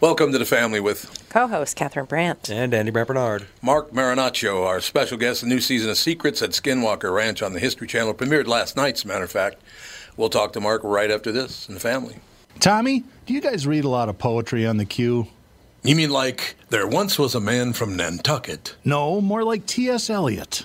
Welcome to the family with co-host Catherine Brandt and Andy Brandt Barnard. Mark Marinaccio, our special guest. The new season of Secrets at Skinwalker Ranch on the History Channel premiered last night. As a matter of fact, we'll talk to Mark right after this in the family. Tommy, do you guys read a lot of poetry on the queue? You mean like there once was a man from Nantucket? No, more like T.S. Eliot.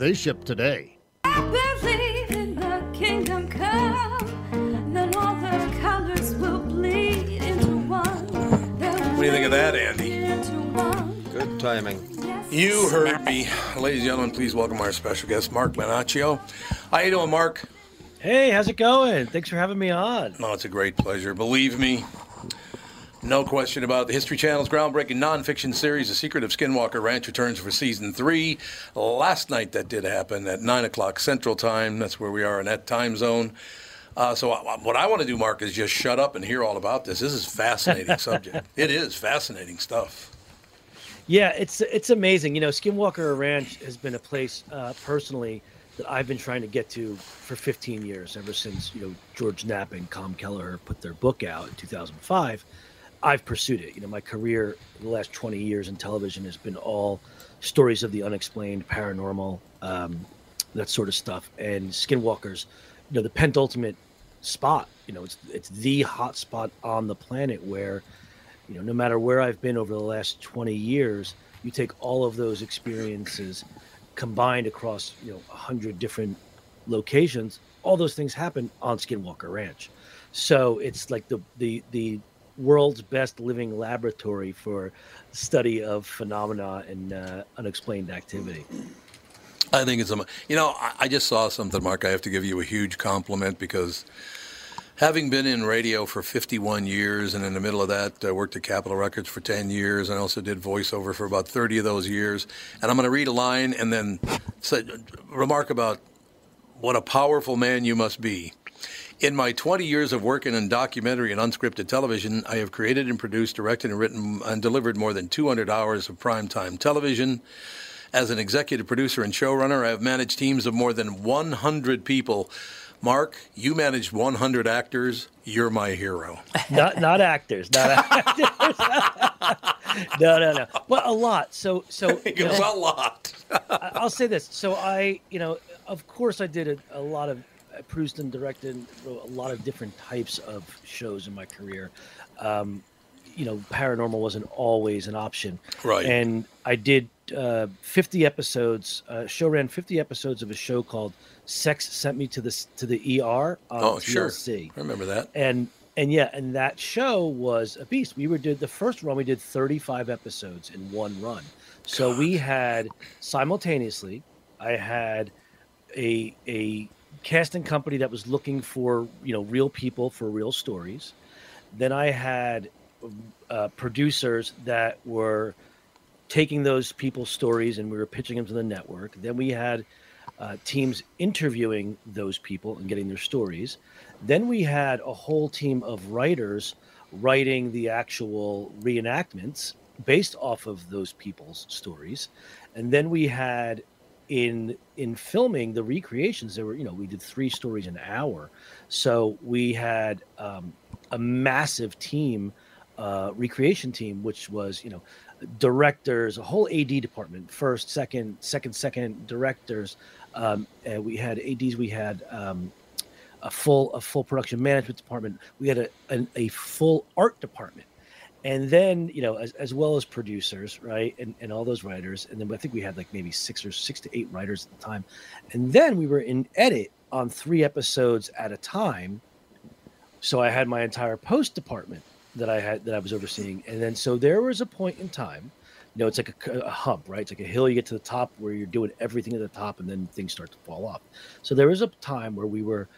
They ship today. believe in the kingdom come, then all the colors will bleed into one. What do you think of that, Andy? Good timing. You heard me. Ladies and gentlemen, please welcome our special guest, Mark Marinaccio. How you doing, Mark? Hey, how's it going? Thanks for having me on. No, it's a great pleasure. Believe me, no question about it. The History Channel's groundbreaking nonfiction series, The Secret of Skinwalker Ranch, returns for season three. Last night that did happen at 9 o'clock Central Time. That's where we are in that time zone. Uh, so I, what I want to do, Mark, is just shut up and hear all about this. This is a fascinating subject. It is fascinating stuff. Yeah, it's it's amazing. You know, Skinwalker Ranch has been a place uh, personally that I've been trying to get to for 15 years, ever since you know George Knapp and Colm Kelleher put their book out in 2005. I've pursued it. You know, my career the last 20 years in television has been all stories of the unexplained, paranormal, um, that sort of stuff. And Skinwalkers, you know, the penultimate spot. You know, it's it's the hot spot on the planet where you know, no matter where I've been over the last 20 years, you take all of those experiences combined across, you know, 100 different locations, all those things happen on Skinwalker Ranch. So it's like the the the world's best living laboratory for study of phenomena and uh, unexplained activity. I think it's a. You know, I, I just saw something, Mark. I have to give you a huge compliment because having been in radio for 51 years, and in the middle of that, uh, worked at Capitol Records for 10 years, and I also did voiceover for about 30 of those years. And I'm going to read a line and then say, remark about what a powerful man you must be. In my 20 years of working in documentary and unscripted television, I have created and produced, directed and written and delivered more than 200 hours of primetime television. As an executive producer and showrunner, I have managed teams of more than 100 people. Mark, you managed 100 actors. You're my hero. not not actors, not actors. no, no, no. Well, a lot. So, so you know, a lot. I'll say this. So I, you know, of course, I did a, a lot of, produced and directed a lot of different types of shows in my career. Um, you know, paranormal wasn't always an option. Right. And I did uh, 50 episodes. Uh, show ran 50 episodes of a show called "Sex Sent Me to the to the ER" on Oh, sure. TLC I remember that. and and yeah, and that show was a beast. We were did the first run. We did 35 episodes in one run. So we had simultaneously, I had a a casting company that was looking for you know real people for real stories. Then I had uh, producers that were taking those people's stories and we were pitching them to the network. Then we had uh, teams interviewing those people and getting their stories. Then we had a whole team of writers writing the actual reenactments based off of those people's stories. And then we had in in filming the recreations there were you know we did three stories an hour. So we had um, a massive team uh, recreation team which was you know directors a whole ad department first second second second directors. Um, and we had ads we had um, a full a full production management department. We had a, an, a full art department and then you know as, as well as producers right and, and all those writers and then i think we had like maybe six or six to eight writers at the time. And then we were in edit on three episodes at a time. So i had my entire post department that i had that i was overseeing. And then so there was a point in time you know it's like a, a hump right? It's like a hill you get to the top where you're doing everything at the top and then things start to fall off. So there was a time where we were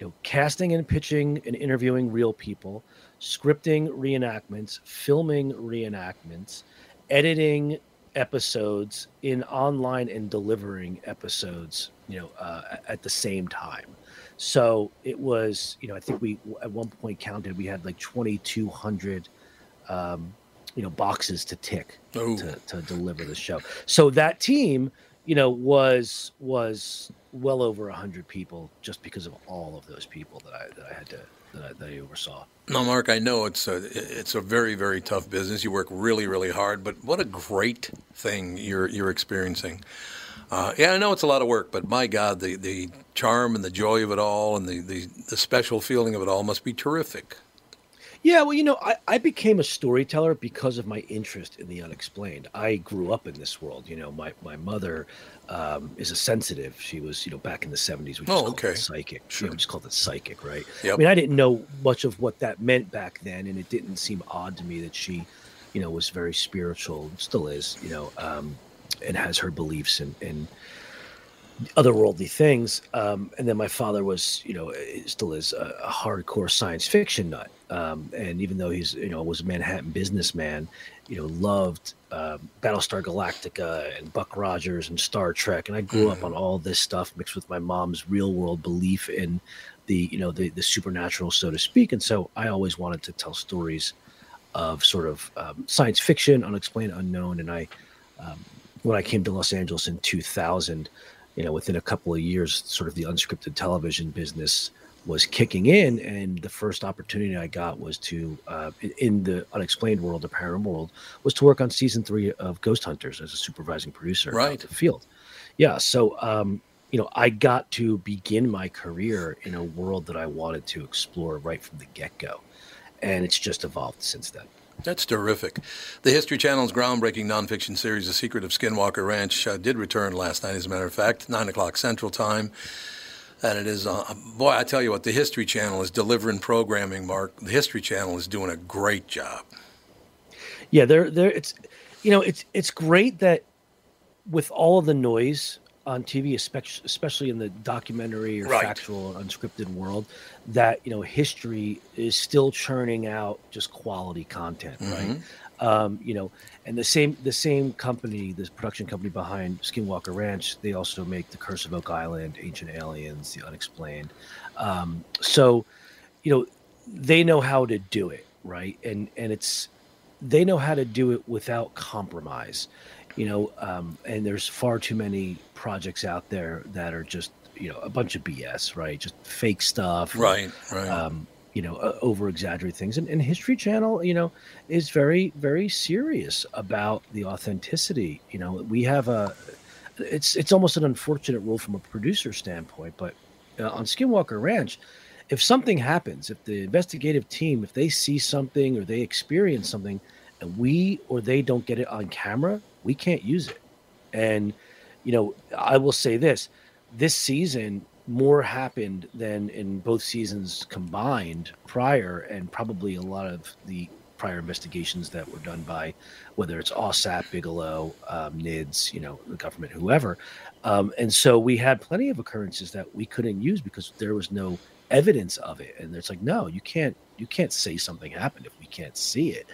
you know casting and pitching and interviewing real people scripting reenactments, filming reenactments, editing episodes in online and delivering episodes, you know, uh, at the same time. So it was, you know, I think we at one point counted we had like 2,200, um, you know, boxes to tick to, to deliver the show. So that team, you know, was was well over a hundred people just because of all of those people that I that I had to that I, that I oversaw. No, Mark, I know it's a it's a very very tough business. You work really really hard, but what a great thing you're you're experiencing. Uh, yeah, I know it's a lot of work, but my God, the, the charm and the joy of it all, and the, the, the special feeling of it all must be terrific. Yeah, well, you know, I, I became a storyteller because of my interest in the unexplained. I grew up in this world. You know, my, my mother um, is a sensitive. She was, you know, back in the 70s, we just Oh, called okay. it psychic. Sure. You know, just called it psychic, right? Yep. I mean, I didn't know much of what that meant back then, and it didn't seem odd to me that she, you know, was very spiritual, still is, you know, um, and has her beliefs and, and otherworldly things. Um, and then my father was, you know, eh, still is a, a hardcore science fiction nut. Um, and even though he's, you know, was a Manhattan businessman, you know, loved um, Battlestar Galactica and Buck Rogers and Star Trek. And I grew up on all this stuff mixed with my mom's real world belief in the, you know, the, the supernatural, so to speak. And so I always wanted to tell stories of sort of um, science fiction, unexplained, unknown. And I, um, when I came to Los Angeles in 2000, you know, within a couple of years, sort of the unscripted television business was kicking in, and the first opportunity I got was to, uh, in- the unexplained world, the paranormal world, was to work on season three of Ghost Hunters as a supervising producer Right. the field. Yeah, so um, you know, I got to begin my career in a world that I wanted to explore right from the get go, and it's just evolved since then. That's terrific. The History Channel's groundbreaking nonfiction series, The Secret of Skinwalker Ranch, uh, did return last night, as a matter of fact, 9 o'clock Central Time. And it is, uh, boy, I tell you what, the History Channel is delivering programming, Mark. The History Channel is doing a great job. Yeah, there, there. It's, you know, it's it's great that with all of the noise on TV, especially in the documentary or Right. factual or unscripted world, that you know history is still churning out just quality content, right? Um, you know, and the same the same company, this production company behind Skinwalker Ranch, they also make The Curse of Oak Island, Ancient Aliens, The Unexplained. Um, so, you know, they know how to do it, right? And and it's they know how to do it without compromise you know um, and there's far too many projects out there that are just you know a bunch of BS, right? Just fake stuff, Right, right. um, you know, uh, over exaggerate things. And, and History Channel, you know, is very, very serious about the authenticity. You know, we have a, it's it's almost an unfortunate rule from a producer standpoint, but uh, on Skinwalker Ranch, if something happens, if the investigative team, if they see something or they experience something, and we or they don't get it on camera, we can't use it. And you know, I will say this: this season, more happened than in both seasons combined prior, and probably a lot of the prior investigations that were done by whether it's AAWSAP, Bigelow, um, NIDS, you know, the government, whoever. Um, and so we had plenty of occurrences that we couldn't use because there was no evidence of it. And it's like, no, you can't, you can't say something happened if we can't see it.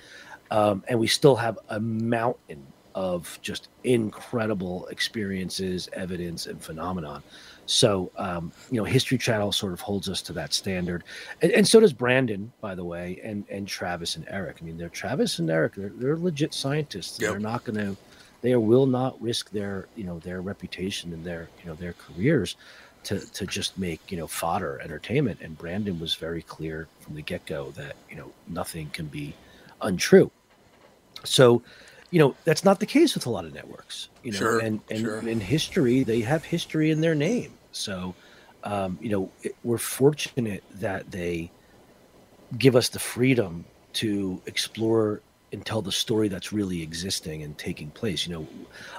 Um, and we still have a mountain of just incredible experiences, evidence, and phenomenon. So, um, you know, History Channel sort of holds us to that standard, and, and so does Brandon, by the way, and and Travis and Eric. I mean, they're Travis and Eric. They're, they're legit scientists. Yep. They're not going to, they will not risk their, you know, their reputation and their, you know, their careers to to just make you know fodder entertainment. And Brandon was very clear from the get go that you know nothing can be untrue. So, you know, that's not the case with a lot of networks. You know, Sure, and and sure. in history, they have history in their name. So, um, you know, it, we're fortunate that they give us the freedom to explore and tell the story that's really existing and taking place. You know,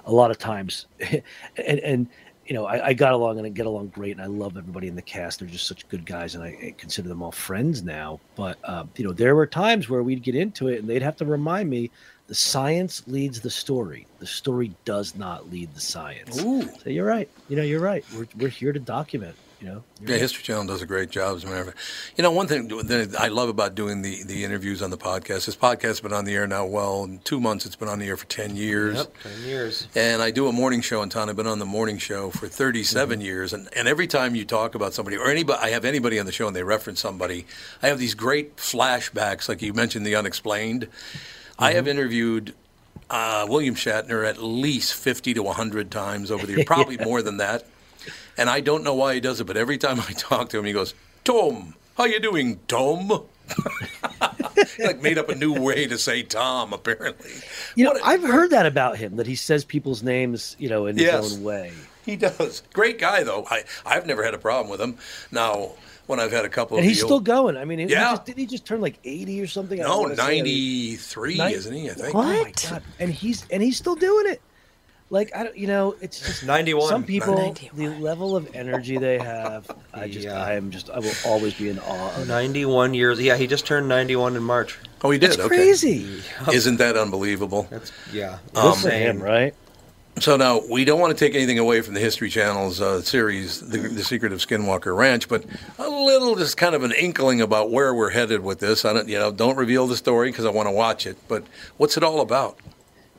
a lot of times, and and you know, I, I got along and I get along great, and I love everybody in the cast. They're just such good guys, and I, I consider them all friends now. But uh, you know, there were times where we'd get into it, and they'd have to remind me the science leads the story. The story does not lead the science. Ooh. So you're right. You know, you're right. We're we're here to document. You know. You're Yeah, right. History Channel does a great job. As a matter of fact, you know, one thing that I love about doing the, the interviews on the podcast. This podcast has been on the air now. Well, in two months, it's been on the air for ten years. Yep, 10 years. And I do a morning show in town. I've been on the morning show for 37 mm-hmm. years. And, and every time you talk about somebody, or anybody, I have anybody on the show and they reference somebody, I have these great flashbacks, like you mentioned, the unexplained. I have interviewed uh, William Shatner at least 50 to 100 times over the year, probably more than that. And I don't know why he does it, but every time I talk to him, he goes, Tom, how you doing, Tom? like made up a new way to say Tom, apparently. You know, I've heard that about him that he says people's names, you know, in Yes. his own way. He does. Great guy, though. I, I've never had a problem with him. Now, when I've had a couple And of he's the still old- going. I mean, he Yeah. just, did he just turn like 80 or something? I No, wanna say. I mean, 93, isn't he? I think. Oh my god! And he's and he's still doing it. Like I don't, you know, it's just 91. Some people, 91. the level of energy they have, I just, Yeah. I am just, I will always be in awe of. 91 years. Yeah, he just turned 91 in March. Oh, he did? It's okay. crazy. Isn't that unbelievable? That's yeah. Good um, for Insane. him, right? So now we don't want to take anything away from the History Channel's uh, series, the, the Secret of Skinwalker Ranch, but a little, just kind of an inkling about where we're headed with this. I don't, you know, don't reveal the story because I want to watch it. But what's it all about?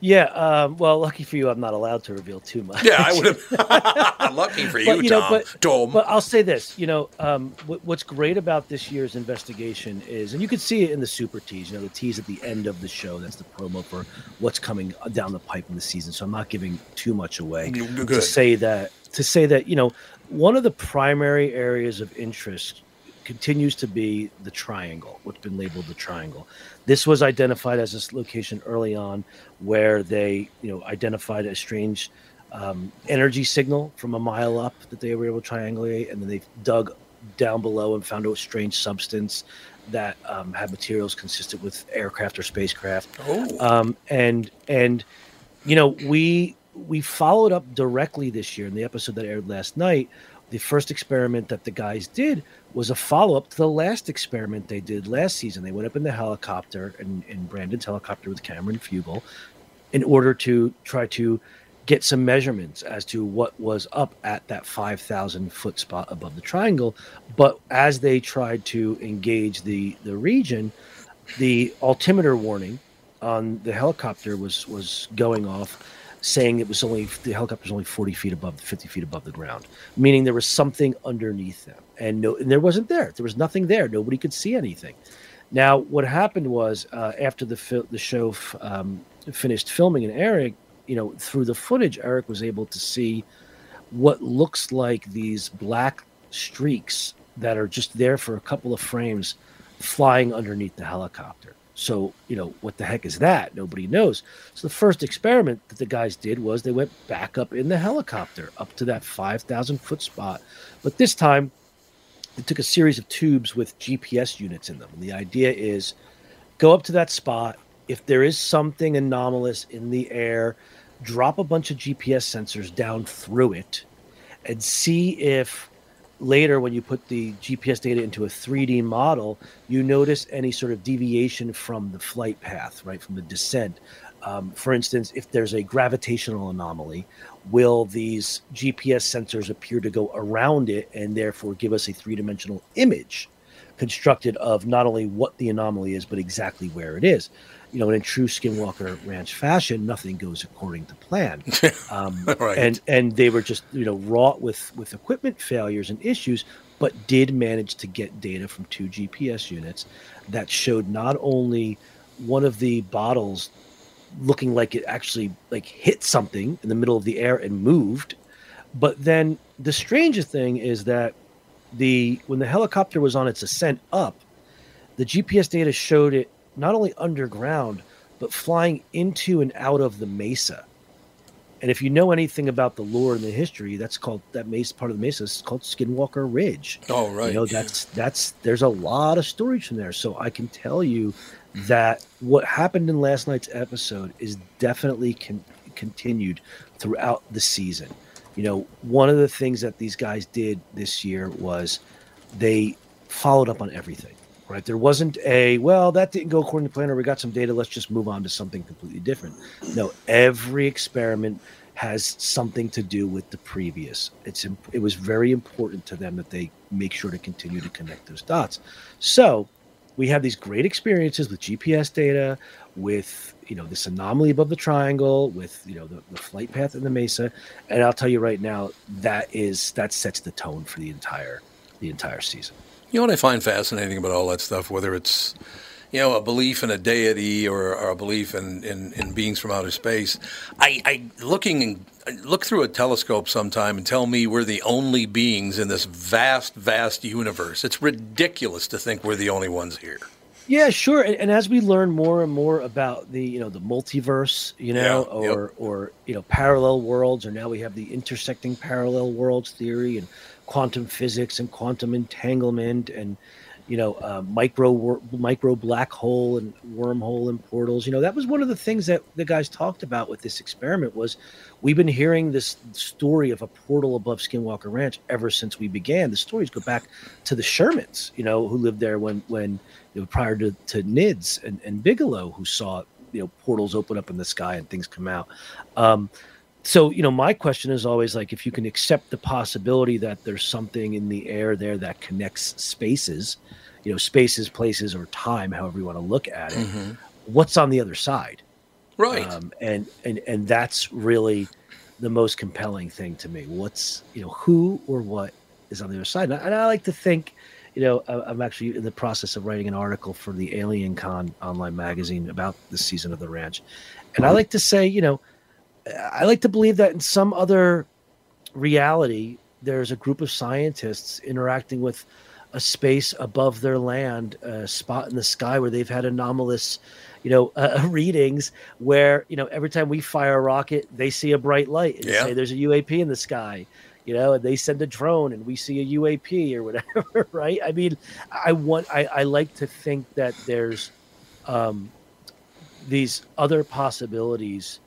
Yeah. Um, well, lucky for you, I'm not allowed to reveal too much. Yeah, I would have. Lucky for you, But, you know, Tom. but- Tom. But I'll say this, you know, um, what, what's great about this year's investigation is, and you can see it in the super tease, you know, the tease at the end of the show. That's the promo for what's coming down the pipe in the season. So I'm not giving too much away G- to say that. To say that, you know, one of the primary areas of interest continues to be the triangle, what's been labeled the triangle. This was identified as this location early on, where they, you know, identified a strange um, energy signal from a mile up that they were able to triangulate, and then they dug down below and found a strange substance that um, had materials consistent with aircraft or spacecraft. oh, Um, and and you know we we followed up directly this year in the episode that aired last night. The first experiment that the guys did was a follow up to the last experiment they did last season. They went up in the helicopter in, in Brandon's helicopter with Cameron Fugal in order to try to get some measurements as to what was up at that 5,000 foot spot above the triangle. But as they tried to engage the, the region, the altimeter warning on the helicopter was, was going off saying it was only the helicopter was only 40 feet above 50 feet above the ground meaning there was something underneath them and no and there wasn't there there was nothing there nobody could see anything now what happened was uh, after the fil- the show f- um, finished filming and Eric, you know through the footage eric was able to see what looks like these black streaks that are just there for a couple of frames flying underneath the helicopter. So, you know, what the heck is that? Nobody knows. So, the first experiment that the guys did was they went back up in the helicopter up to that 5,000 foot spot. But this time, they took a series of tubes with GPS units in them. And the idea is go up to that spot. If there is something anomalous in the air, drop a bunch of GPS sensors down through it and see if later when you put the GPS data into a 3D model, you notice any sort of deviation from the flight path, right, from the descent. Um, for instance, if there's a gravitational anomaly, will these GPS sensors appear to go around it and therefore give us a three dimensional image constructed of not only what the anomaly is, but exactly where it is? You know, in true Skinwalker Ranch fashion, nothing goes according to plan. Um, Right. And and they were just you know wrought with with equipment failures and issues, but did manage to get data from two GPS units that showed not only one of the bottles looking like it actually like hit something in the middle of the air and moved, but then the strangest thing is that the when the helicopter was on its ascent up, the GPS data showed it not only underground but flying into and out of the mesa. And if you know anything about the lore and the history, that's called that mesa part of the mesa is called Skinwalker Ridge. Oh, right. You know, that's that's there's a lot of stories from there. So I can tell you mm-hmm. that what happened in last night's episode is definitely con- continued throughout the season. You know, one of the things that these guys did this year was they followed up on everything. Right? There wasn't a well, that didn't go according to plan, or we got some data. Let's just move on to something completely different. No, every experiment has something to do with the previous. It's it was very important to them that they make sure to continue to connect those dots. So we have these great experiences with GPS data, with you know this anomaly above the triangle, with you know the, the flight path in the mesa, and I'll tell you right now that is that sets the tone for the entire the entire season. You know what I find fascinating about all that stuff, whether it's you know a belief in a deity or, or a belief in, in, in beings from outer space. I, I looking and look through a telescope sometime and tell me we're the only beings in this vast, vast universe. It's ridiculous to think we're the only ones here. Yeah, sure. And, and as we learn more and more about the you know the multiverse, you know, Yeah, yep. or or you know parallel worlds, or now we have the intersecting parallel worlds theory and quantum physics and quantum entanglement and you know uh, micro micro black hole and wormhole and portals. You know that was one of the things that the guys talked about with this experiment was we've been hearing this story of a portal above Skinwalker Ranch ever since we began. The stories go back to the Shermans, you know, who lived there when when you know, prior to, to Nids and, and Bigelow, who saw you know portals open up in the sky and things come out. Um, so you know, my question is always like, if you can accept the possibility that there's something in the air there that connects spaces, you know, spaces, places, or time, however you want to look at it. What's on the other side? Right. um, and and and that's really the most compelling thing to me. What's you know who or what is on the other side, and I, and I like to think, you know, I'm actually in the process of writing an article for the Alien Con online magazine about the season of the ranch, and I like to say, you know, I like to believe that in some other reality, there's a group of scientists interacting with a space above their land, a spot in the sky where they've had anomalous, you know, uh, readings where you know every time we fire a rocket, they see a bright light and Yeah. say there's a UAP in the sky, you know, and they send a drone and we see a UAP or whatever, right? I mean, I want, I, I like to think that there's um, these other possibilities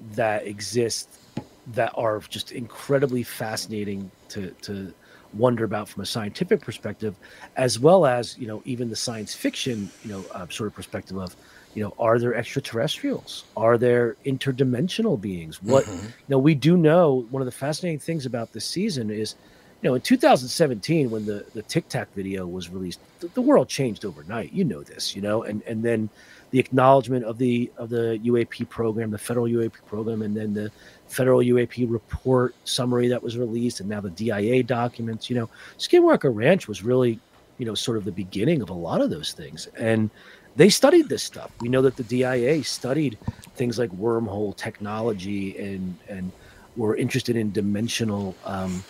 that exist that are just incredibly fascinating to to wonder about from a scientific perspective as well as you know even the science fiction you know uh, sort of perspective of you know are there extraterrestrials? Are there interdimensional beings? What Mm-hmm. you know we do know one of the fascinating things about this season is you know in 2017 when the the tic tac video was released the, the world changed overnight. You know this you know and and then the acknowledgement of the of the UAP program, the federal UAP program, and then the federal UAP report summary that was released, and now the DIA documents. You know, Skinwalker Ranch was really, you know, sort of the beginning of a lot of those things, and they studied this stuff. We know that the DIA studied things like wormhole technology and and were interested in dimensional, um,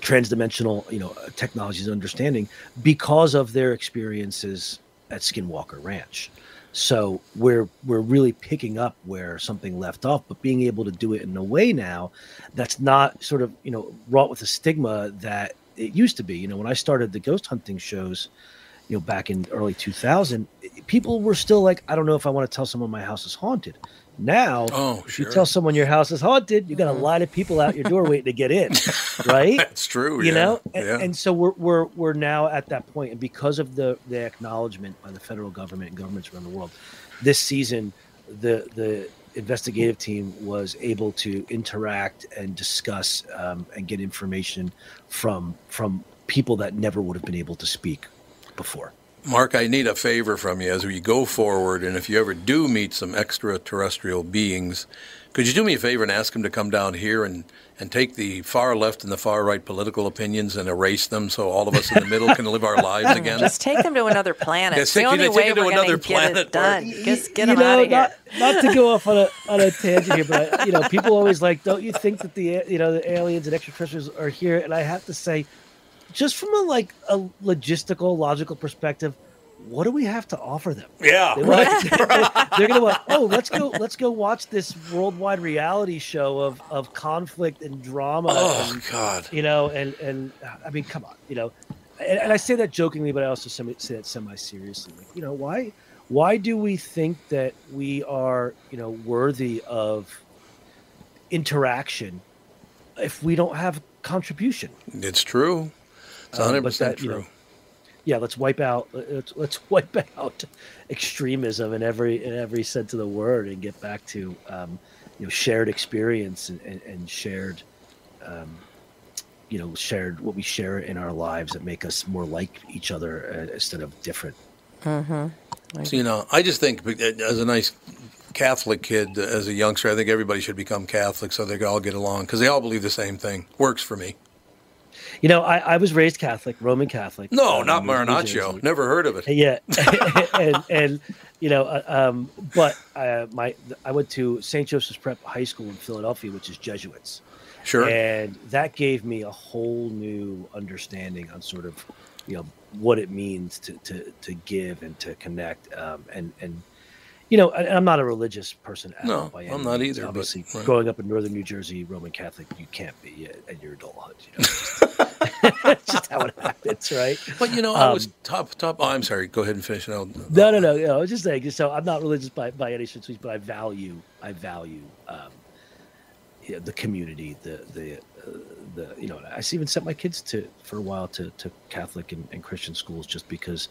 transdimensional, you know, technologies and understanding because of their experiences at Skinwalker Ranch. So we're we're really picking up where something left off, but being able to do it in a way now that's not sort of you know wrought with a stigma that it used to be. You know, when I started the ghost hunting shows, you know, back in early 2000, people were still like, I don't know if I want to tell someone my house is haunted. Now, Oh, if sure. you tell someone your house is haunted, you got a lot of people out your door waiting to get in, right? That's true. you yeah. know and, yeah. and so we're, we're we're now at that point and because of the the acknowledgement by the federal government and governments around the world this season the the investigative team was able to interact and discuss um, and get information from from people that never would have been able to speak before Mark, I need a favor from you as we go forward, and if you ever do meet some extraterrestrial beings, could you do me a favor and ask them to come down here and, and take the far left and the far right political opinions and erase them so all of us in the middle can live our lives again? Just take them to another planet. Yeah, it's the take- only take way it to we're another going to get planet it done. Y- Just get you them know, out of here. not, not to go off on a on a tangent here, but I, you know, people always like, don't you think that the you know the aliens and extraterrestrials are here? And I have to say, just from a like a logistical, logical perspective, what do we have to offer them? yeah, They right. want- they're gonna want, oh, let's go, let's go watch this worldwide reality show of of conflict and drama. Oh, and, God. you know, and and I mean, come on, you know, and, and I say that jokingly, but I also semi, say that semi seriously. Like, you know, why why do we think that we are, you know, worthy of interaction if we don't have contribution? It's true. It's Um, 100% but that, true. you know, yeah, let's wipe out let's, let's wipe out extremism in every in every sense of the word and get back to um, you know shared experience and, and, and shared um, you know shared what we share in our lives that make us more like each other uh, instead of different. Mm-hmm. So, you know, I just think uh, as a nice Catholic kid, uh, as a youngster, I think everybody should become Catholic so they can all get along because they all believe the same thing. Works for me. You know, I, I was raised Catholic, Roman Catholic. No, um, not Marinaccio. Never heard of it. Yeah, and and you know, uh, um, but uh, my I went to St. Joseph's Prep High School in Philadelphia, which is Jesuits. Sure. And that gave me a whole new understanding on sort of, you know, what it means to to, to give and to connect. Um, and and you know, and I'm not a religious person at No, all. By I'm not either, but- Obviously, right. growing up in northern New Jersey, Roman Catholic, you can't be at, your adulthood. You know, just, how it happens, right? But you know, I was Um, top top. Oh, I'm sorry. Go ahead and finish. No, No, no, no, no. I was just saying. So I'm not religious by, by any stretch, but I value, I value um, you know, the community, the the uh, the you know. I even sent my kids to for a while to to Catholic and, and Christian schools just because,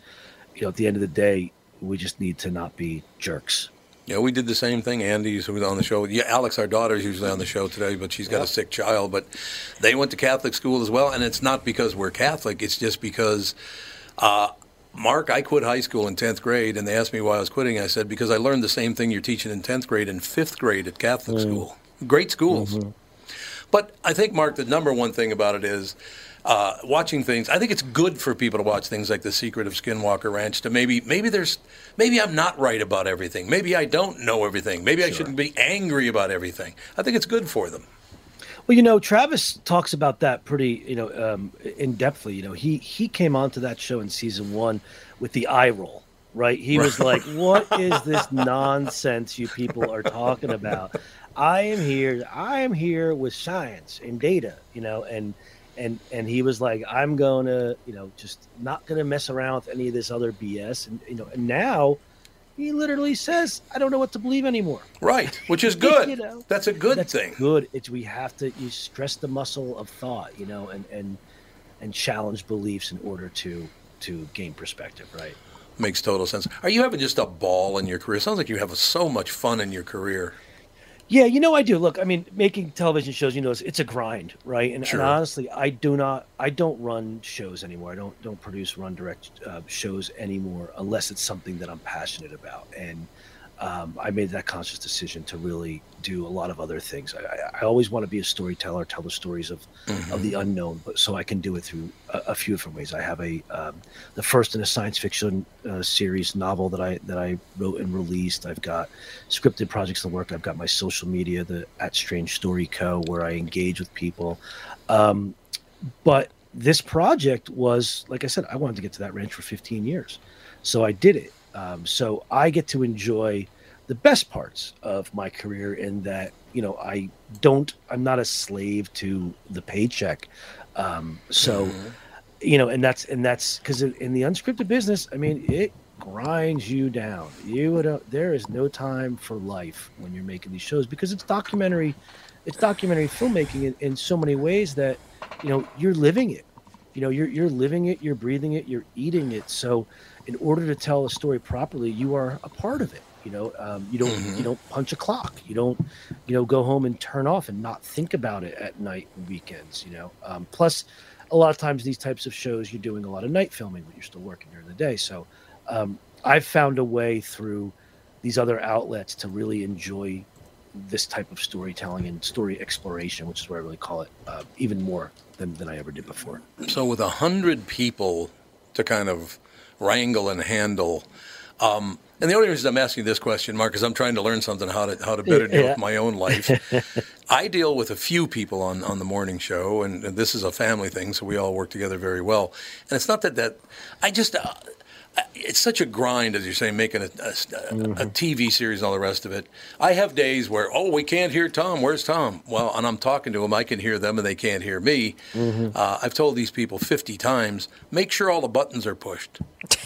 you know, at the end of the day, we just need to not be jerks. Yeah, we did the same thing. Andy's who was on the show. Yeah, Alex, our daughter, is usually on the show today, but she's got a sick child. But they went to Catholic school as well, and it's not because we're Catholic. It's just because, uh, Mark, I quit high school in tenth grade, and they asked me why I was quitting. I said because I learned the same thing you're teaching in tenth grade and fifth grade at Catholic school. Great schools. But I think, Mark, the number one thing about it is uh, watching things. I think it's good for people to watch things like The Secret of Skinwalker Ranch. To maybe, maybe there's, maybe I'm not right about everything. Maybe I don't know everything. Maybe I shouldn't be angry about everything. I think it's good for them. Well, you know, Travis talks about that pretty, you know, um, in depthly. You know, he he came onto that show in season one with the eye roll, right? He was like, "What is this nonsense you people are talking about? I am here. I am here with science and data, you know." And and and he was like, "I'm going to, you know, just not going to mess around with any of this other BS." And you know, and now he literally says, "I don't know what to believe anymore." Right, which is good. You know, That's a good that's thing. good. It's we have to you stress the muscle of thought, you know, and and and challenge beliefs in order to to gain perspective, right? Makes total sense. Are you having just a ball in your career? Sounds like you have so much fun in your career. Yeah, you know I do. Look, I mean, making television shows, you know, it's, it's a grind, right? And, Sure. and honestly, I do not, I don't run shows anymore. I don't don't produce, run direct uh, shows anymore, unless it's something that I'm passionate about. And um, I made that conscious decision to really do a lot of other things. I, I, always want to be a storyteller, tell the stories of of the unknown, but so I can do it through a, a few different ways. I have a um, the first in a science fiction uh, series novel that I that I wrote and released. I've got scripted projects in the work. I've got my social media, the at Strange Story Co, where I engage with people. Um, but this project was, like I said, I wanted to get to that ranch for 15 years, so I did it. Um, so I get to enjoy the best parts of my career in that you know I don't I'm not a slave to the paycheck. Um, so you know, and that's and that's because in the unscripted business, I mean, it grinds you down. You would uh, there is no time for life when you're making these shows because it's documentary, it's documentary filmmaking in, in so many ways that you know you're living it. You know, you're you're living it, you're breathing it, you're eating it. So, in order to tell a story properly, you are a part of it. You know, um, you don't you don't punch a clock. You don't, you know, go home and turn off and not think about it at night and weekends. You know, um, plus a lot of times these types of shows you're doing a lot of night filming, but you're still working during the day. So um, I've found a way through these other outlets to really enjoy this type of storytelling and story exploration, which is what I really call it, uh, even more than, than I ever did before. So with a hundred people to kind of wrangle and handle, um, and the only reason I'm asking this question, Mark, is I'm trying to learn something how to how to better deal Yeah. with my own life. I deal with a few people on, on the morning show, and, and this is a family thing, so we all work together very well. And it's not that that I just. Uh, it's such a grind, as you're saying, making a, a, a TV series and all the rest of it. I have days where, oh, we can't hear Tom. Where's Tom? Well, and I'm talking to him. I can hear them, and they can't hear me. Uh, I've told these people 50 times, make sure all the buttons are pushed.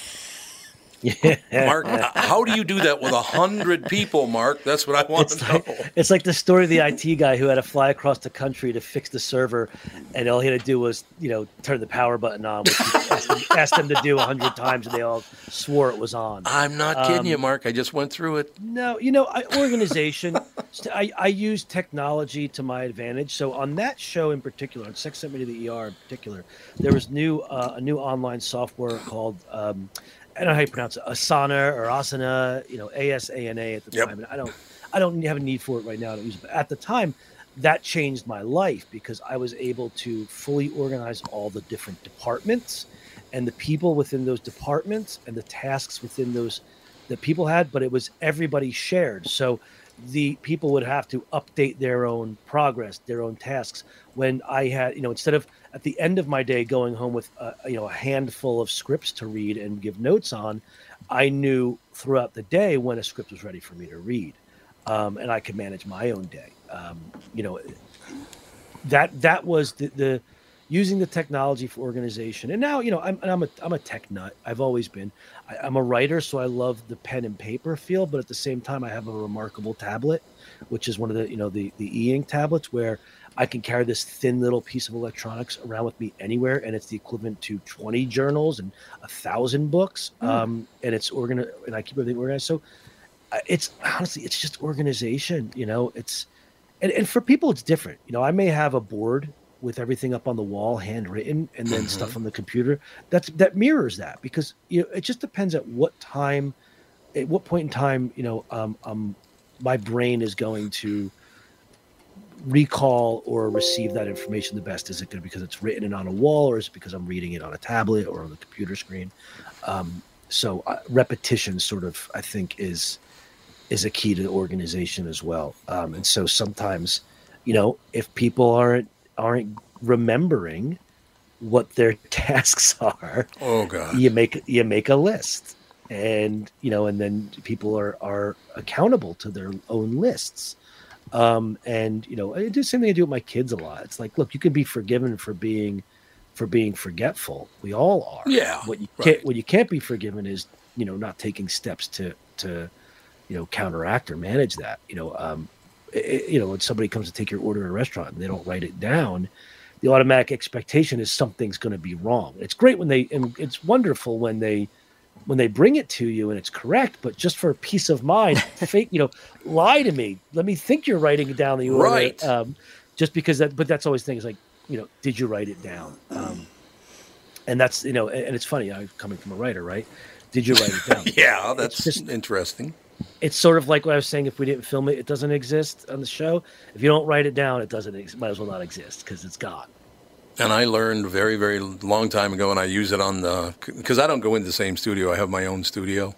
Mark, how do you do that with a hundred people, Mark? That's what I want It's to like, know. it's like the story of the IT guy who had to fly across the country to fix the server, and all he had to do was, you know, turn the power button on, which he asked them, asked them to do a hundred times, and they all swore it was on. I'm not kidding Um, you, Mark. I just went through it. No, you know, I, organization. I, I use technology to my advantage. So on that show in particular, on Sex Sent Me to the ER in particular, there was new uh, a new online software called um, I don't know how you pronounce it, Asana or Asana, you know, A S A N A at the Yep. time. And I don't I don't have a need for it right now. I don't use it, but at the time, that changed my life because I was able to fully organize all the different departments and the people within those departments and the tasks within those that people had, but it was everybody shared. So the people would have to update their own progress, their own tasks. When I had, you know, instead of at the end of my day going home with, a, you know, a handful of scripts to read and give notes on, I knew throughout the day when a script was ready for me to read, um, and I could manage my own day. Um, you know, that that was the, the using the technology for organization. And now, you know, I'm I'm a I'm a tech nut. I've always been. I, I'm a writer, so I love the pen and paper feel. But at the same time, I have a reMarkable tablet, which is one of the you know the the e-ink tablets where I can carry this thin little piece of electronics around with me anywhere, and it's the equivalent to 20 journals and a thousand books. Um, and it's organ and I keep everything organized. So uh, it's honestly, it's just organization. You know, it's and, and for people, it's different. You know, I may have a board with everything up on the wall, handwritten, and then stuff on the computer. That's that mirrors that because you know it just depends at what time, at what point in time, you know, um, um, my brain is going to recall or receive that information the best? Is it good because it's written and on a wall, or is it because I'm reading it on a tablet or on the computer screen? Um, so uh, repetition, sort of, I think, is is a key to organization as well. Um, and so sometimes, you know, if people aren't aren't remembering what their tasks are, Oh God. you make you make a list and you know and then people are are accountable to their own lists um and you know i do the same thing i do with my kids a lot. It's like look you can be forgiven for being for being forgetful. We all are. Yeah, what you right. can't what you can't be forgiven is you know not taking steps to to you know counteract or manage that. You know um i- i- you know when somebody comes to take your order at a restaurant and they don't write it down the automatic expectation is something's going to be wrong. It's great when they and it's wonderful when they when they bring it to you and it's correct but just for peace of mind fake you know lie to me let me think you're writing it down the order Right. um just because that but that's always the thing is like you know did you write it down um and that's you know and, it's funny i'm coming from a writer right did you write it down Yeah, that's just- interesting. it's sort of like what I was saying. If we didn't film it, it doesn't exist on the show. If you don't write it down, it doesn't. Might as well not exist because it's gone. And I learned very, very long time ago, and I use it on the because I don't go into the same studio. I have my own studio,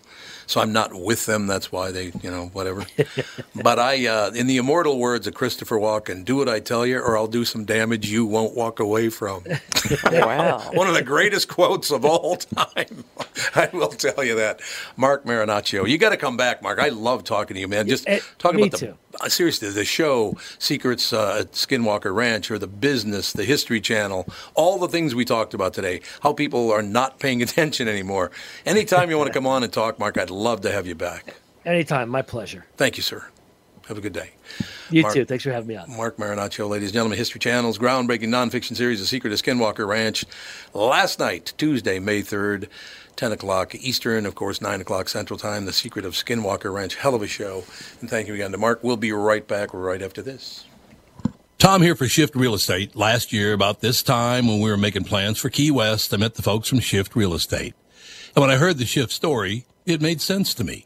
so I'm not with them. That's why they, you know, whatever. but I, uh, in the immortal words of Christopher Walken, "Do what I tell you, or I'll do some damage you won't walk away from." Wow. One of the greatest quotes of all time. I will tell you that. Mark Marinaccio, you got to come back, Mark. I love talking to you, man. Just Eh, talking about the too. Uh, seriously the show, Secrets uh, at Skinwalker Ranch, or the business, the History Channel, all the things we talked about today. How people are not paying attention anymore. Anytime you want to come on and talk, Mark, I'd love to have you back. Anytime, my pleasure. Thank you, sir. Have a good day. You Mark- too. Thanks for having me on. Mark Marinaccio, ladies and gentlemen, History Channel's groundbreaking nonfiction series, The Secret of Skinwalker Ranch. Last night, Tuesday, May 3rd, 10 o'clock Eastern, of course, 9 o'clock Central Time, The Secret of Skinwalker Ranch. Hell of a show. And thank you again to Mark. We'll be right back right after this. Tom here for Shift Real Estate. Last year, about this time when we were making plans for Key West, I met the folks from Shift Real Estate. And when I heard the Shift story, it made sense to me.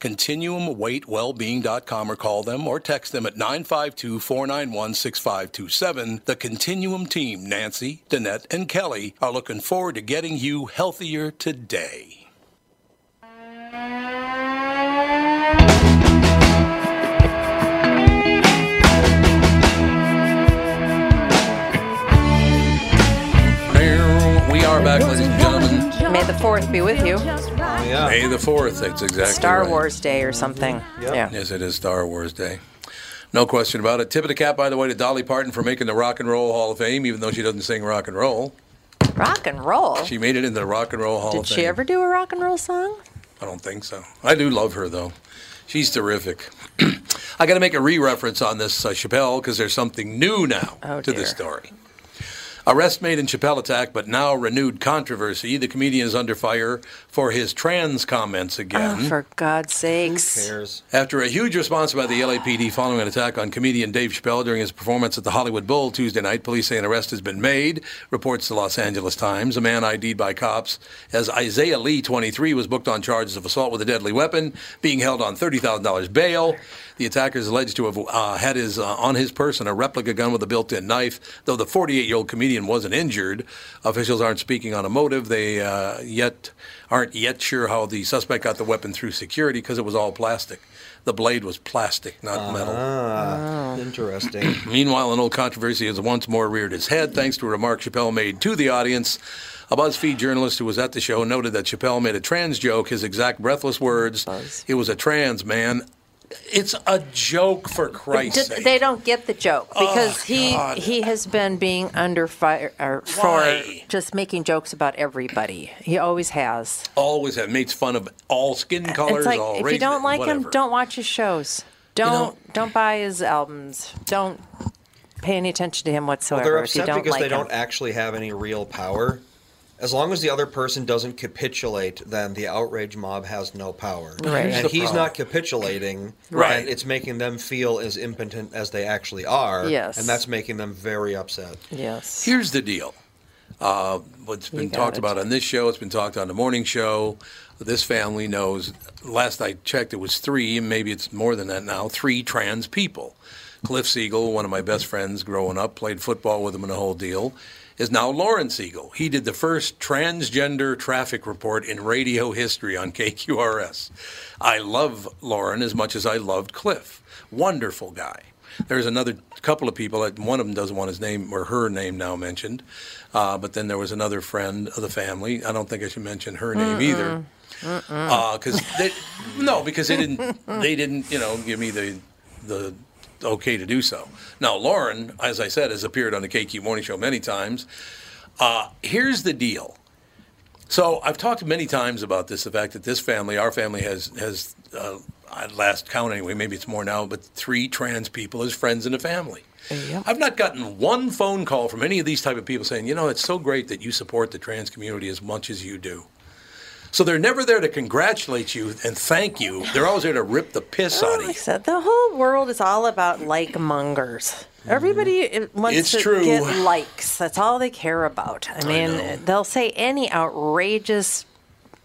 ContinuumWeightWellbeing.com or call them or text them at 952 491 6527. The Continuum team, Nancy, Danette, and Kelly, are looking forward to getting you healthier today. We are back, ladies and gentlemen. May the fourth be with you. Yeah. May the 4th, that's exactly Star right. Wars Day or something. Yeah. Yes, it is Star Wars Day. No question about it. Tip of the cap, by the way, to Dolly Parton for making the Rock and Roll Hall of Fame, even though she doesn't sing rock and roll. Rock and roll. She made it into the Rock and Roll Hall Did of she ever do a rock and roll song? I don't think so. I do love her, though. She's terrific. I got to make a re reference on this uh, Chappelle because there's something new now Oh, to dear. this story. Arrest made in Chappelle attack, but now renewed controversy. The comedian is under fire for his trans comments oh, again. Oh, for God's sakes. Cares. After a huge response by the LAPD following an attack on comedian Dave Chappelle during his performance at the Hollywood Bowl Tuesday night, police say an arrest has been made, reports the Los Angeles Times. A man ID'd by cops as Isaiah Lee, 23, was booked on charges of assault with a deadly weapon, being held on $30,000 bail. The attacker is alleged to have uh, had his uh, on his person a replica gun with a built-in knife. Though the 48-year-old comedian wasn't injured, officials aren't speaking on a motive. They uh, yet aren't yet sure how the suspect got the weapon through security because it was all plastic. The blade was plastic, not metal. Ah, interesting. Meanwhile, an old controversy has once more reared its head thanks to a remark Chappelle made to the audience. A BuzzFeed journalist who was at the show noted that Chappelle made a trans joke. His exact breathless words, it was a trans man. It's a joke for Christ's D- sake. They don't get the joke oh, because Oh, he God. he has been being under fire for Why? just making jokes about everybody. He always has. Always have makes fun of all skin colors, it's like all if races, you don't like him, don't watch his shows. Don't don't buy his albums. Don't pay any attention to him Well, whatsoever they're if you upset don't because like they him. don't actually have any real power. As long as the other person doesn't capitulate, then the outrage mob has no power. Right. And he's problem. not capitulating. Right. And it's making them feel as impotent as they actually are. Yes. And that's making them very upset. yes. Here's the deal. Uh, what's been talked it. about on this show, it's been talked on the morning show. This family knows, last I checked, it was three, and maybe it's more than that now, three trans people. Cliff Siegel, one of my best friends growing up, played football with him and the whole deal, is now Lauren Siegel. He did the first transgender traffic report in radio history on KQRS. I love Lauren as much as I loved Cliff. Wonderful guy. There's another couple of people. One of them doesn't want his name or her name now mentioned, uh, but then there was another friend of the family. I don't think I should mention her name either, because they no, because they didn't. They didn't, you know, give me the the okay to do so. Now, Lauren, as I said, has appeared on the KQ Morning Show many times. Uh, here's the deal. So I've talked many times about this, the fact that this family, our family, has has uh, at last count anyway, maybe it's more now, but three trans people as friends in the family. Yep. I've not gotten one phone call from any of these type of people saying, you know, it's so great that you support the trans community as much as you do. So they're never there to congratulate you and thank you. They're always there to rip the piss out of you. said, the whole world is all about like mongers. Everybody uh, wants It's to true. get likes. That's all they care about. I mean, know. they'll say any outrageous,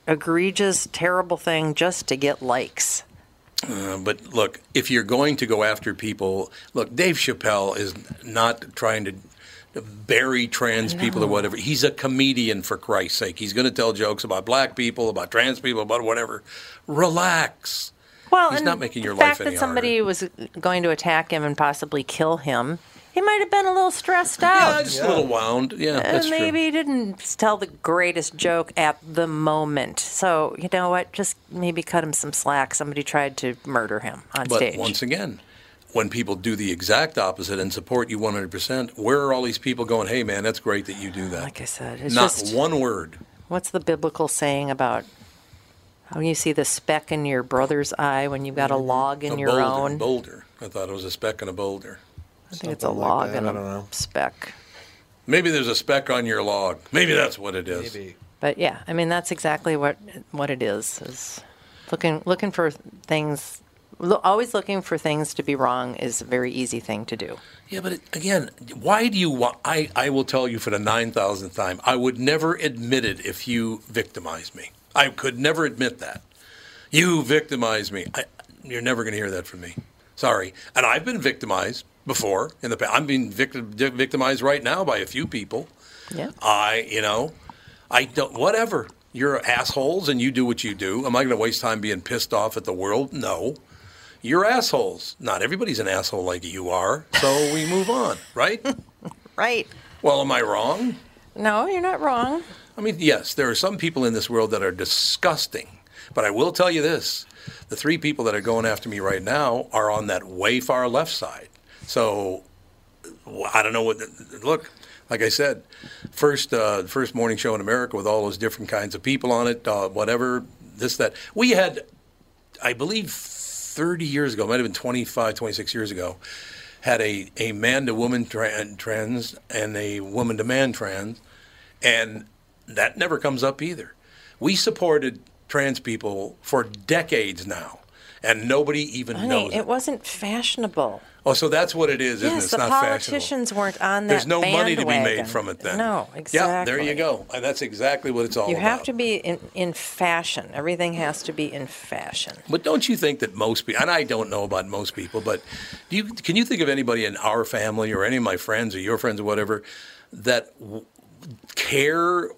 egregious, terrible thing just to get likes. Uh, but look, if you're going to go after people, look, Dave Chappelle is not trying to bury trans people or whatever. He's a comedian, for Christ's sake. He's going to tell jokes about black people, about trans people, about whatever. Relax. Well, He's not making your life sad. the life fact any that somebody was going to attack him and possibly kill him, he might have been a little stressed out. Yeah, just a little wound. Yeah, uh, that's and true. maybe he didn't tell the greatest joke at the moment. So, you know what? Just maybe cut him some slack. Somebody tried to murder him on But stage. once again, when people do the exact opposite and support you 100%, where are all these people going, hey, man, that's great that you do that? like I said, it's Not just one word. what's the biblical saying about how you see the speck in your brother's eye when you've got a mm-hmm. log in a your boulder, own? boulder. I thought it was a speck and a boulder. I think it's a like log that, and I a don't know. speck. Maybe there's a speck on your log. Maybe that's what it is. Maybe. But yeah, I mean that's exactly what what it is. Is looking looking for things. Lo- always looking for things to be wrong is a very easy thing to do. Yeah, but it, again, why do you want? I, I will tell you for the 9,000th time, I would never admit it if you victimized me. I could never admit that. You victimized me. I, you're never going to hear that from me. Sorry. And I've been victimized before in the past. I'm being victim, victimized right now by a few people. Yeah. I, you know, I don't, whatever. You're assholes and you do what you do. Am I going to waste time being pissed off at the world? No. You're assholes. Not everybody's an asshole like you are. So we move on, right? Right. Well, am I wrong? No, you're not wrong. I mean, yes, there are some people in this world that are disgusting. But I will tell you this the three people that are going after me right now are on that way far left side. So I don't know what. Look, like I said, first uh, first morning show in America with all those different kinds of people on it, uh, whatever, this, that. We had, I believe, 30 years ago, might have been 25, 26 years ago, had a, a man to woman tra- trans and a woman to man trans, and that never comes up either. We supported trans people for decades now, and nobody even Honey, knows it it. wasn't fashionable. Oh, so that's what it is, isn't it? yes, It's the not fashionable. politicians weren't on that There's no money to be made from it then. No, exactly. Yeah, there you go. And that's exactly what it's all You about. You have to be in, in fashion. Everything has to be in fashion. But don't you think that most people, and I don't know about most people, but do you, can you think of anybody in our family or any of my friends or your friends or whatever that w- care,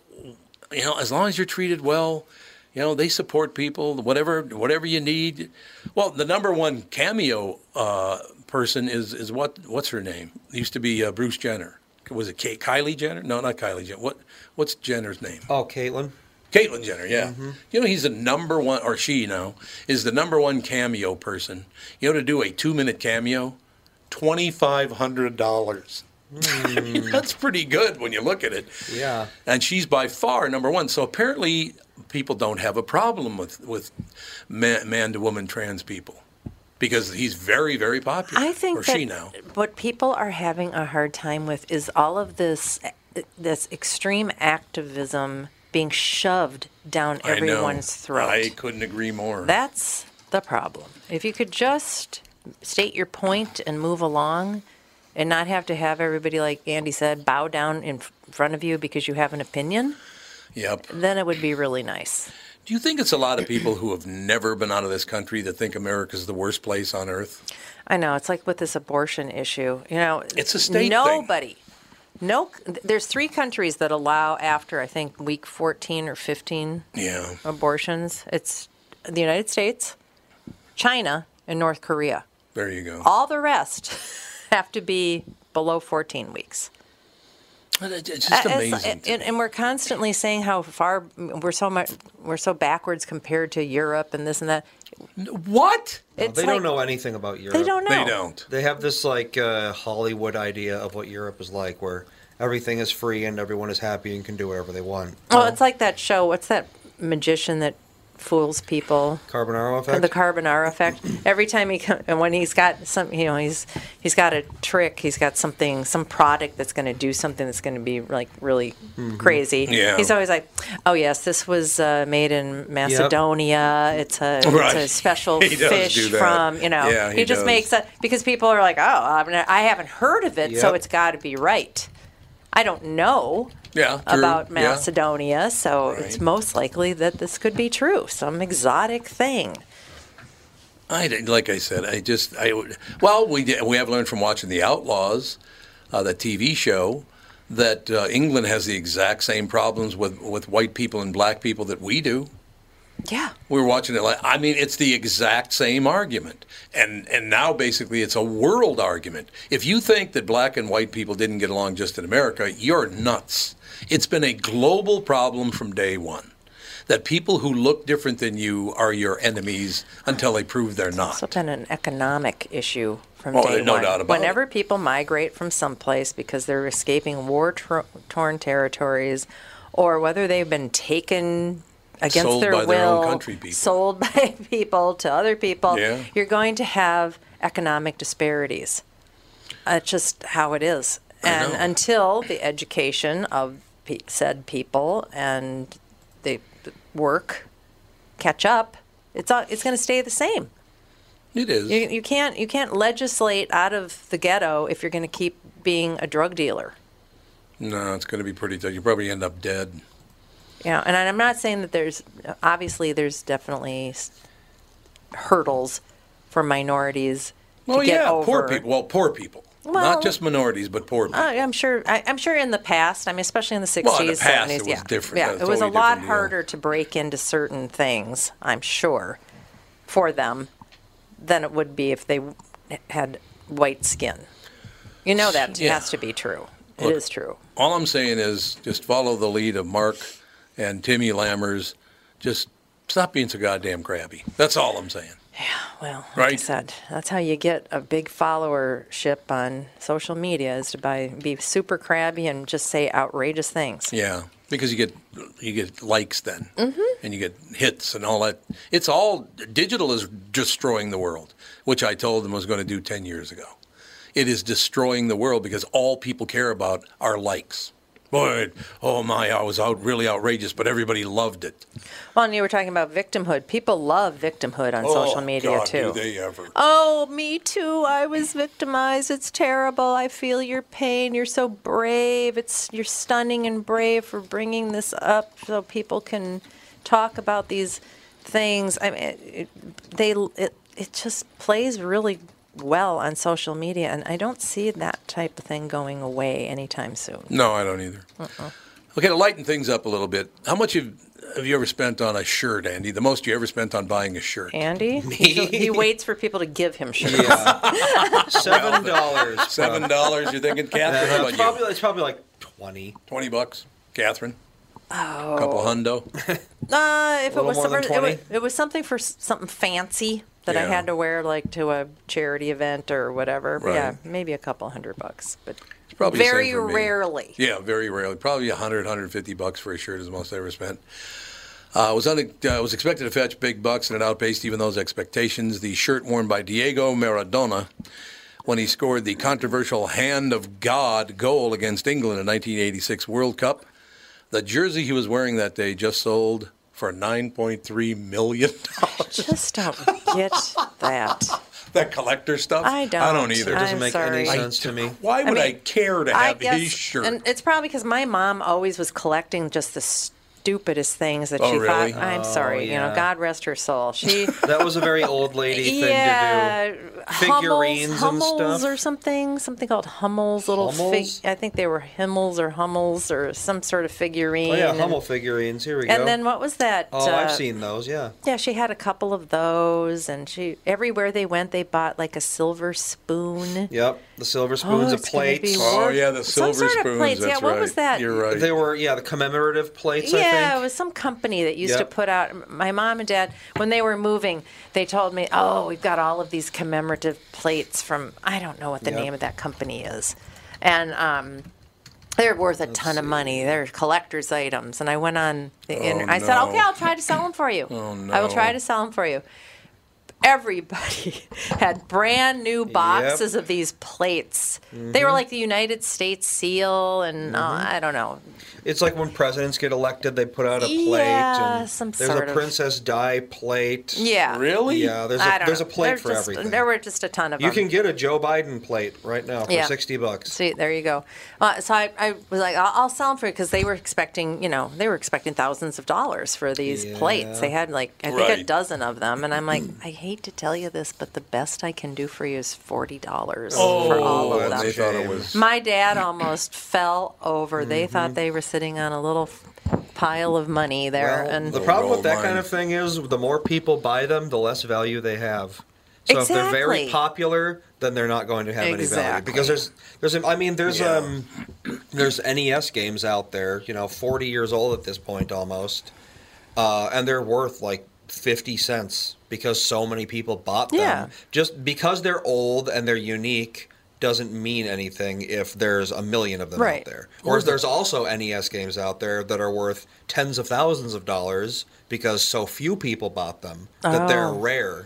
you know, as long as you're treated well, you know, they support people, whatever whatever you need. Well, the number one cameo uh, person is is what what's her name? It used to be uh, Bruce Jenner. Was it Kate, Kylie Jenner? No, not Kylie Jenner. What what's Jenner's name? Oh, Caitlyn. Caitlyn Jenner, yeah. You know, he's the number one, or she now, is the number one cameo person. You know, to do a two minute cameo, $2,500. I mean, that's pretty good when you look at it. Yeah. And she's by far number one. So apparently, people don't have a problem with, with man to woman trans people because he's very, very popular. I think or that she now. what people are having a hard time with is all of this this extreme activism being shoved down I know. everyone's throat. I couldn't agree more. That's the problem. If you could just state your point and move along and not have to have everybody, like Andy said, bow down in front of you because you have an opinion, yep. then it would be really nice. Do you think it's a lot of people who have never been out of this country that think America's the worst place on earth? I know it's like with this abortion issue. You know, It's a state thing. Nobody, no. There's three countries that allow after I think week 14 or 15 Yeah. abortions. It's the United States, China, and North Korea. There you go. All the rest have to be below 14 weeks. It's just Uh, amazing. to and, and we're constantly saying how far we're so much we're so backwards compared to Europe and this and that. What? No, they like- don't know anything about Europe. They don't know. They don't. They have this like uh, Hollywood idea of what Europe is like, where everything is free and everyone is happy and can do whatever they want. Well, it's like that show. What's that magician that fools people? Carbonaro effect. The Carbonara effect. Every time he come, and when he's got some, you know, he's he's got a trick. He's got something, some product that's going to do something that's going to be like really crazy. Yeah. He's always like, "Oh yes, this was uh, made in Macedonia. It's a Right. it's a special fish from you know." Yeah, he just does. makes it because people are like, "Oh, I, haven't heard of it, so it's got to be right." I don't know Yeah, about Yeah. Macedonia, so it's most likely that this could be true. Some exotic thing. I like I said, I just I well we did, we have learned from watching the Outlaws, uh, the TV show, that uh, England has the exact same problems with with white people and black people that we do. Yeah. We were watching it like I mean it's the exact same argument. And and now basically it's a world argument. If you think that black and white people didn't get along just in America, you're nuts. It's been a global problem from day 1. That people who look different than you are your enemies until they prove they're not. also been an economic issue from Oh, day no one. doubt about it. Whenever people migrate from someplace because they're escaping war-torn territories, or whether they've been taken against Sold their by will, their own country people. sold by people to other people, Yeah. you're going to have economic disparities. That's just how it is. And until the education of pe- said people and the the work catch up, it's all, it's going to stay the same. It is. You, you can't you can't legislate out of the ghetto if you're going to keep being a drug dealer. No, it's going to be pretty tough. You probably end up dead. Yeah, and I'm not saying that there's obviously there's definitely hurdles for minorities Well, to get yeah, over. poor people. Well, poor people. Well- Not just minorities, but poor people. I, I'm sure. I, I'm sure in the past. I mean, especially in the 60s, Well, in the past, 70s. it was yeah, different. Yeah, it was a lot different deal. harder to break into certain things. I'm sure for them than it would be if they had white skin. You know that Yeah. has to be true. Look, it is true. All I'm saying is just follow the lead of Mark and Timmy Lammers. Just stop being so goddamn crabby. That's all I'm saying. Yeah, well, like I Right. said, that's how you get a big followership on social media is to by, be super crabby and just say outrageous things. Yeah, because you get you get likes then, Mm-hmm. and you get hits and all that. It's all digital is destroying the world, which I told them was going to do ten years ago. it is destroying the world because all people care about are likes. Boy, oh my, I was out really outrageous, but everybody loved it. Well, and you were talking about victimhood. People love victimhood on oh, social Oh, media God, too. Do they ever? Oh, me too. I was victimized. It's terrible. I feel your pain. You're so brave. It's you're stunning and brave for bringing this up so people can talk about these things. I mean, it, it, they it it just plays really well on social media, and I don't see that type of thing going away anytime soon. No, I don't either. Uh-uh. Okay, to lighten things up a little bit, how much have, have you ever spent on a shirt, Andy? The most you ever spent on buying a shirt? Andy, he, he waits for people to give him shirts. Seven dollars. Seven dollars. You're thinking, Catherine? How it's probably you? it's probably like twenty. Twenty bucks, Catherine. Oh. A couple hundo. Uh, if it was, more some- it 20? was it was something for something fancy that I had to wear like to a charity event or whatever. But Yeah, maybe a couple hundred bucks, but It's probably very rarely. Yeah, very rarely. Probably 100, 150 bucks for a shirt is the most I ever spent. Uh, was un- uh, was expected to fetch big bucks, and it outpaced even those expectations. The shirt worn by Diego Maradona when he scored the controversial "Hand of God" goal against England in 1986 World Cup. The jersey he was wearing that day just sold for 9.3 million dollars. Just don't get that. that collector stuff. I don't. I don't either. I'm Doesn't make sorry. any sense to me. Why would I, mean, care to I have guess, his shirt? and it's probably because my mom always was collecting just the stupidest things that Oh, she really? thought. I'm sorry, you know. God rest her soul. She That was a very old lady thing to do. yeah, Figurines Hummels, and Hummels stuff? or something, something called Hummels. Little fig. I think they were Himmels or Hummels or some sort of figurine. Oh yeah, and- Hummel figurines. Here we go. And then what was that? oh, I've uh, seen those. Yeah. Yeah, she had a couple of those, and she everywhere they went, they bought like a silver spoon. Yep. The silver spoons Oh, of it's plates. oh yeah, the some silver sort of spoons. plates. That's Yeah, what right. was that? You're right. They were yeah the commemorative plates. I Yeah, think. it was some company that used to put out. My mom and dad, when they were moving, they told me, "Oh, we've got all of these commemorative plates from I don't know what the Yep. name of that company is," and um, they're worth a ton of money. They're collector's items. And I went on the oh, internet. I said, "Okay, I'll try to sell them for you. Oh, I will try to sell them for you." Everybody had brand new boxes of these plates. They were like the United States seal, and uh, I don't know. It's like when presidents get elected, they put out a plate. Yeah, and some there's sort a of- Princess Di plate. Yeah. Really? Yeah, there's I a don't there's a know. plate There's for just, everything. There were just a ton of you them. You can get a Joe Biden plate right now for Yeah. sixty bucks. See, there you go. Uh, so I, I was like, I'll, I'll sell them for you because they were expecting, you know, they were expecting thousands of dollars for these plates. They had like, I think a dozen of them, and I'm like, I hate to tell you this, but the best I can do for you is forty dollars Oh, for all of and them. they thought it was. My dad almost fell over. They thought they were sitting on a little pile of money there, Well, and the problem with that mine. kind of thing is the more people buy them, the less value they have. So if they're very popular, then they're not going to have any value Exactly. because there's there's a- I mean there's Yeah. um there's NES games out there, you know, 40 years old at this point almost. Uh, and they're worth like 50 cents because so many people bought them. Yeah. Just because they're old and they're unique doesn't mean anything if there's a million of them Right. out there. Or there's also NES games out there that are worth tens of thousands of dollars because so few people bought them that they're Oh. rare.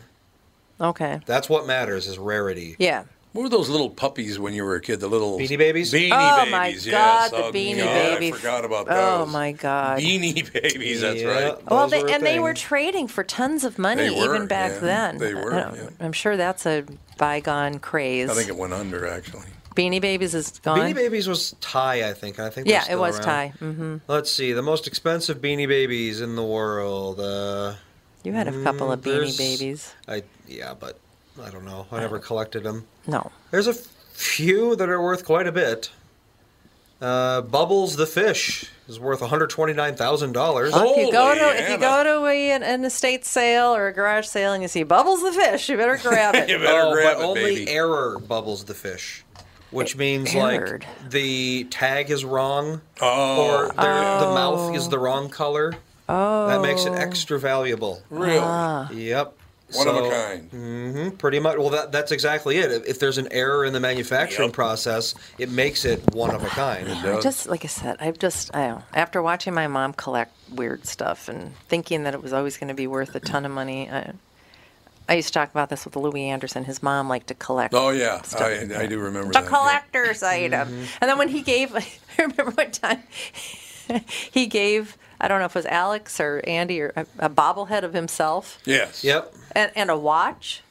okay, That's what matters is rarity. yeah. What were those little puppies when you were a kid? The little Beanie Babies? Beanie Oh babies. my yes. God, the Oh, Beanie God, Baby. I forgot about those. Oh my God. Beanie babies. That's Yeah, right. Well, they, were a and they were trading for tons of money were, even back yeah. then. They were, Yeah. I'm sure that's a bygone craze. I think it went under actually. Beanie Babies is gone. Beanie Babies was Thai, I think. I think. yeah, they're it was around. Thai. hmm Let's see, the most expensive Beanie Babies in the world. Uh, You had a couple of Beanie Babies. I yeah, but I don't know. I never collected them. No. There's a few that are worth quite a bit. Uh, Bubbles the fish is worth one hundred twenty nine thousand dollars. Well, if you go to if you go to a, an, an estate sale or a garage sale and you see Bubbles the fish, you better grab it. You better oh, grab but it, only baby. error bubbles the fish, which means Errored. like the tag is wrong Oh, or there- the mouth is the wrong color. Oh, That makes it extra valuable. really? Ah. Yep. One of a So- kind. hmm pretty much. Well, that that's exactly it. If, if there's an error in the manufacturing Yep. process, it makes it one of a kind. I just like I said, I've just I don't after watching my mom collect weird stuff and thinking that it was always going to be worth a ton of money. I, I used to talk about this with Louie Anderson. His mom liked to collect. Oh yeah, stuff. I, I do remember the that. collector's item. Mm-hmm. And then when he gave, I remember one time he gave, I don't know if it was Alex or Andy or a, a bobblehead of himself Yes. Yep. and, and a watch.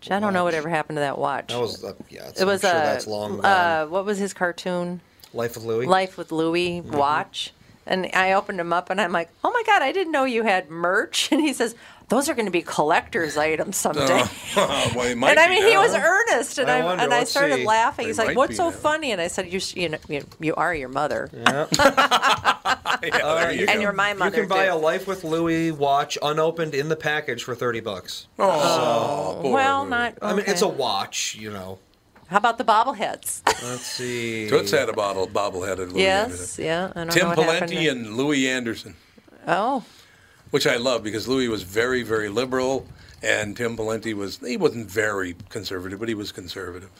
Which I don't know whatever happened to that watch. That was uh, yeah. It's, it was I'm sure a that's long gone. uh, what was his cartoon? Life with Louie. Life with Louie Mm-hmm. watch. And I opened him up and I'm like, oh my God, I didn't know you had merch. And he says, those are going to be collector's items someday. Oh, well, might and I be mean, he was earnest, and I I, wonder, and I started see. laughing. They He's like, "What's so now. funny?" And I said, "You, you know, you, you are your mother, Yeah. Yeah, there you and go. you're my mother. You can buy too." a Life with Louie watch unopened in the package for thirty bucks. Oh, oh poor well, Louie. not. I mean, it's a watch, you know. How about the bobbleheads? Let's see. Toots had a bottle bobbleheaded Louie yes, Anderson. yeah. I don't Tim know what happened Pawlenty and Louie Anderson, oh, which I love because Louie was very, very liberal, and Tim Pawlenty was he wasn't very conservative, but he was conservative.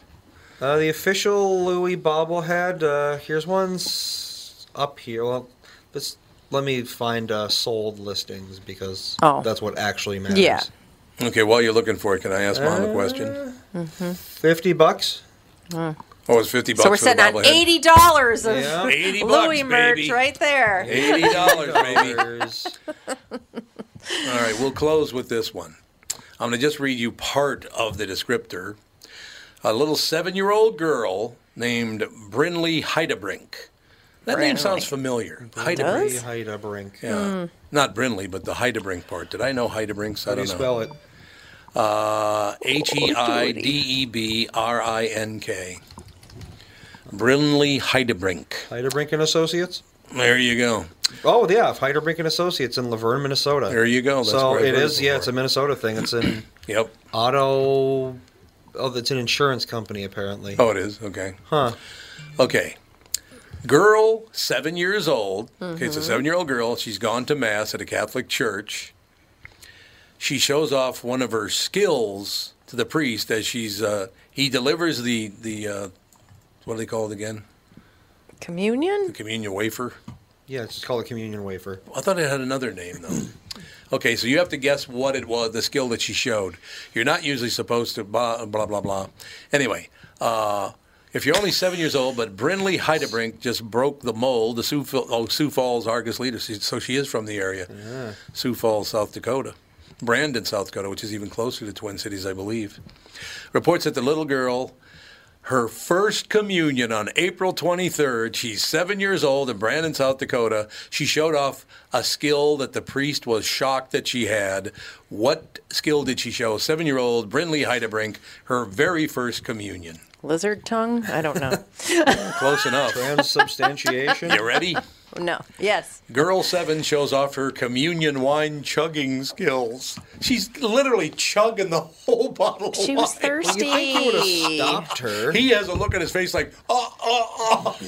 Uh, the official Louie bobblehead. Uh, here's one's up here. Well, this. Let me find uh, sold listings because Oh. that's what actually matters. Yeah. Okay, while you're looking for it, can I ask Mom a question? Fifty bucks. Oh, it's fifty bucks so we're for the sitting on eighty dollars of Yeah. 80 Louie bucks, merch baby. right there. Eighty dollars, baby. Dollars. All right, we'll close with this one. I'm going to just read you part of the descriptor. A little seven-year-old girl named Brinley Heidebrink. That name sounds familiar. Heidebrink. does? Heidebrink. Yeah. Not Brinley, but the Heidebrink part. Did I know Heidebrinks? How I do you don't know. spell it? Uh, H E I D E B R I N K. Brinley Heidebrink. Haida Brink and Associates. There you go. Oh yeah, Heidebrink and Associates in Luverne, Minnesota. There you go. That's so it is. Yeah, it's a Minnesota thing. It's an Yep. auto. Oh, it's an insurance company apparently. Oh, it is. Okay. Huh. Okay. Girl, seven years old. Okay, it's a seven year old girl. She's gone to Mass at a Catholic church. She shows off one of her skills to the priest as she's, uh, he delivers the, the uh, what do they call it again? Communion. The communion wafer. Yeah, it's called a communion wafer. I thought it had another name, though. Okay, so you have to guess what it was, the skill that she showed. You're not usually supposed to blah, blah, blah, blah. Anyway, uh, if you're only seven years old, but Brinley Heidebrink just broke the mold, the Sioux, oh, Sioux Falls Argus leader, so she is from the area, Sioux Falls, South Dakota. Brandon, South Dakota, which is even closer to Twin Cities, I believe. Reports that the little girl her first communion on April 23rd. She's seven years old in Brandon, South Dakota. She showed off a skill that the priest was shocked that she had. What skill did she show? Seven year old Brinley Heidebrink, her very first communion. Lizard tongue. I don't know. Close enough. Transubstantiation. You ready? No. Yes. Girl seven shows off her communion wine chugging skills. She's literally chugging the whole bottle of She wine. was thirsty. You think he would have stopped her? He has a look on his face like, oh, oh, oh.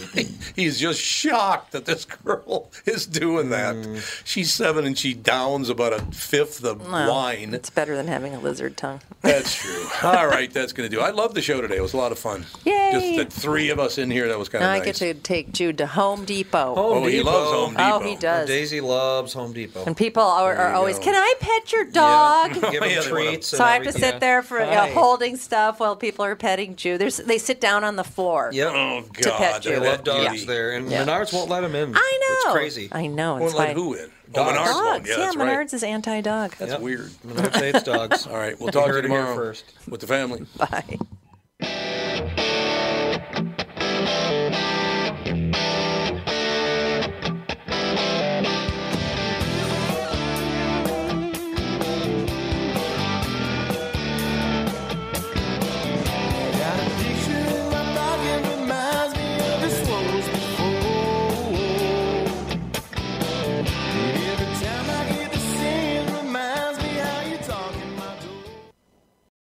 He's just shocked that this girl is doing that. Mm. She's seven and she downs about a fifth of Well, wine. It's better than having a lizard tongue. That's true. All right, that's going to do. I love the show today. It was a lot of fun. Yay. Just the three of us in here, that was kind of nice. Now of I get to take Jude to Home Depot. Home oh, he Depot. loves Home Depot. Oh, he does. Daisy loves Home Depot. And people are, are always, go. can I pet your dog? Give him Yeah, treats. So and I have to everything. sit there for you know, holding stuff while people are petting Jude. There's, they sit down on the floor. Yep. Oh, To pet God. you. They that love dogs beauty. there, and Yeah. Menards won't let them in. I know. It's crazy. I know. Won't It's let fine. who in? Oh, Dogs. Menards. Dogs. Yeah, Yeah, that's Menards right. is anti-dog. That's Yep. weird. Menards hates dogs. All right, we'll talk to you heard it here tomorrow first. with the family. Bye.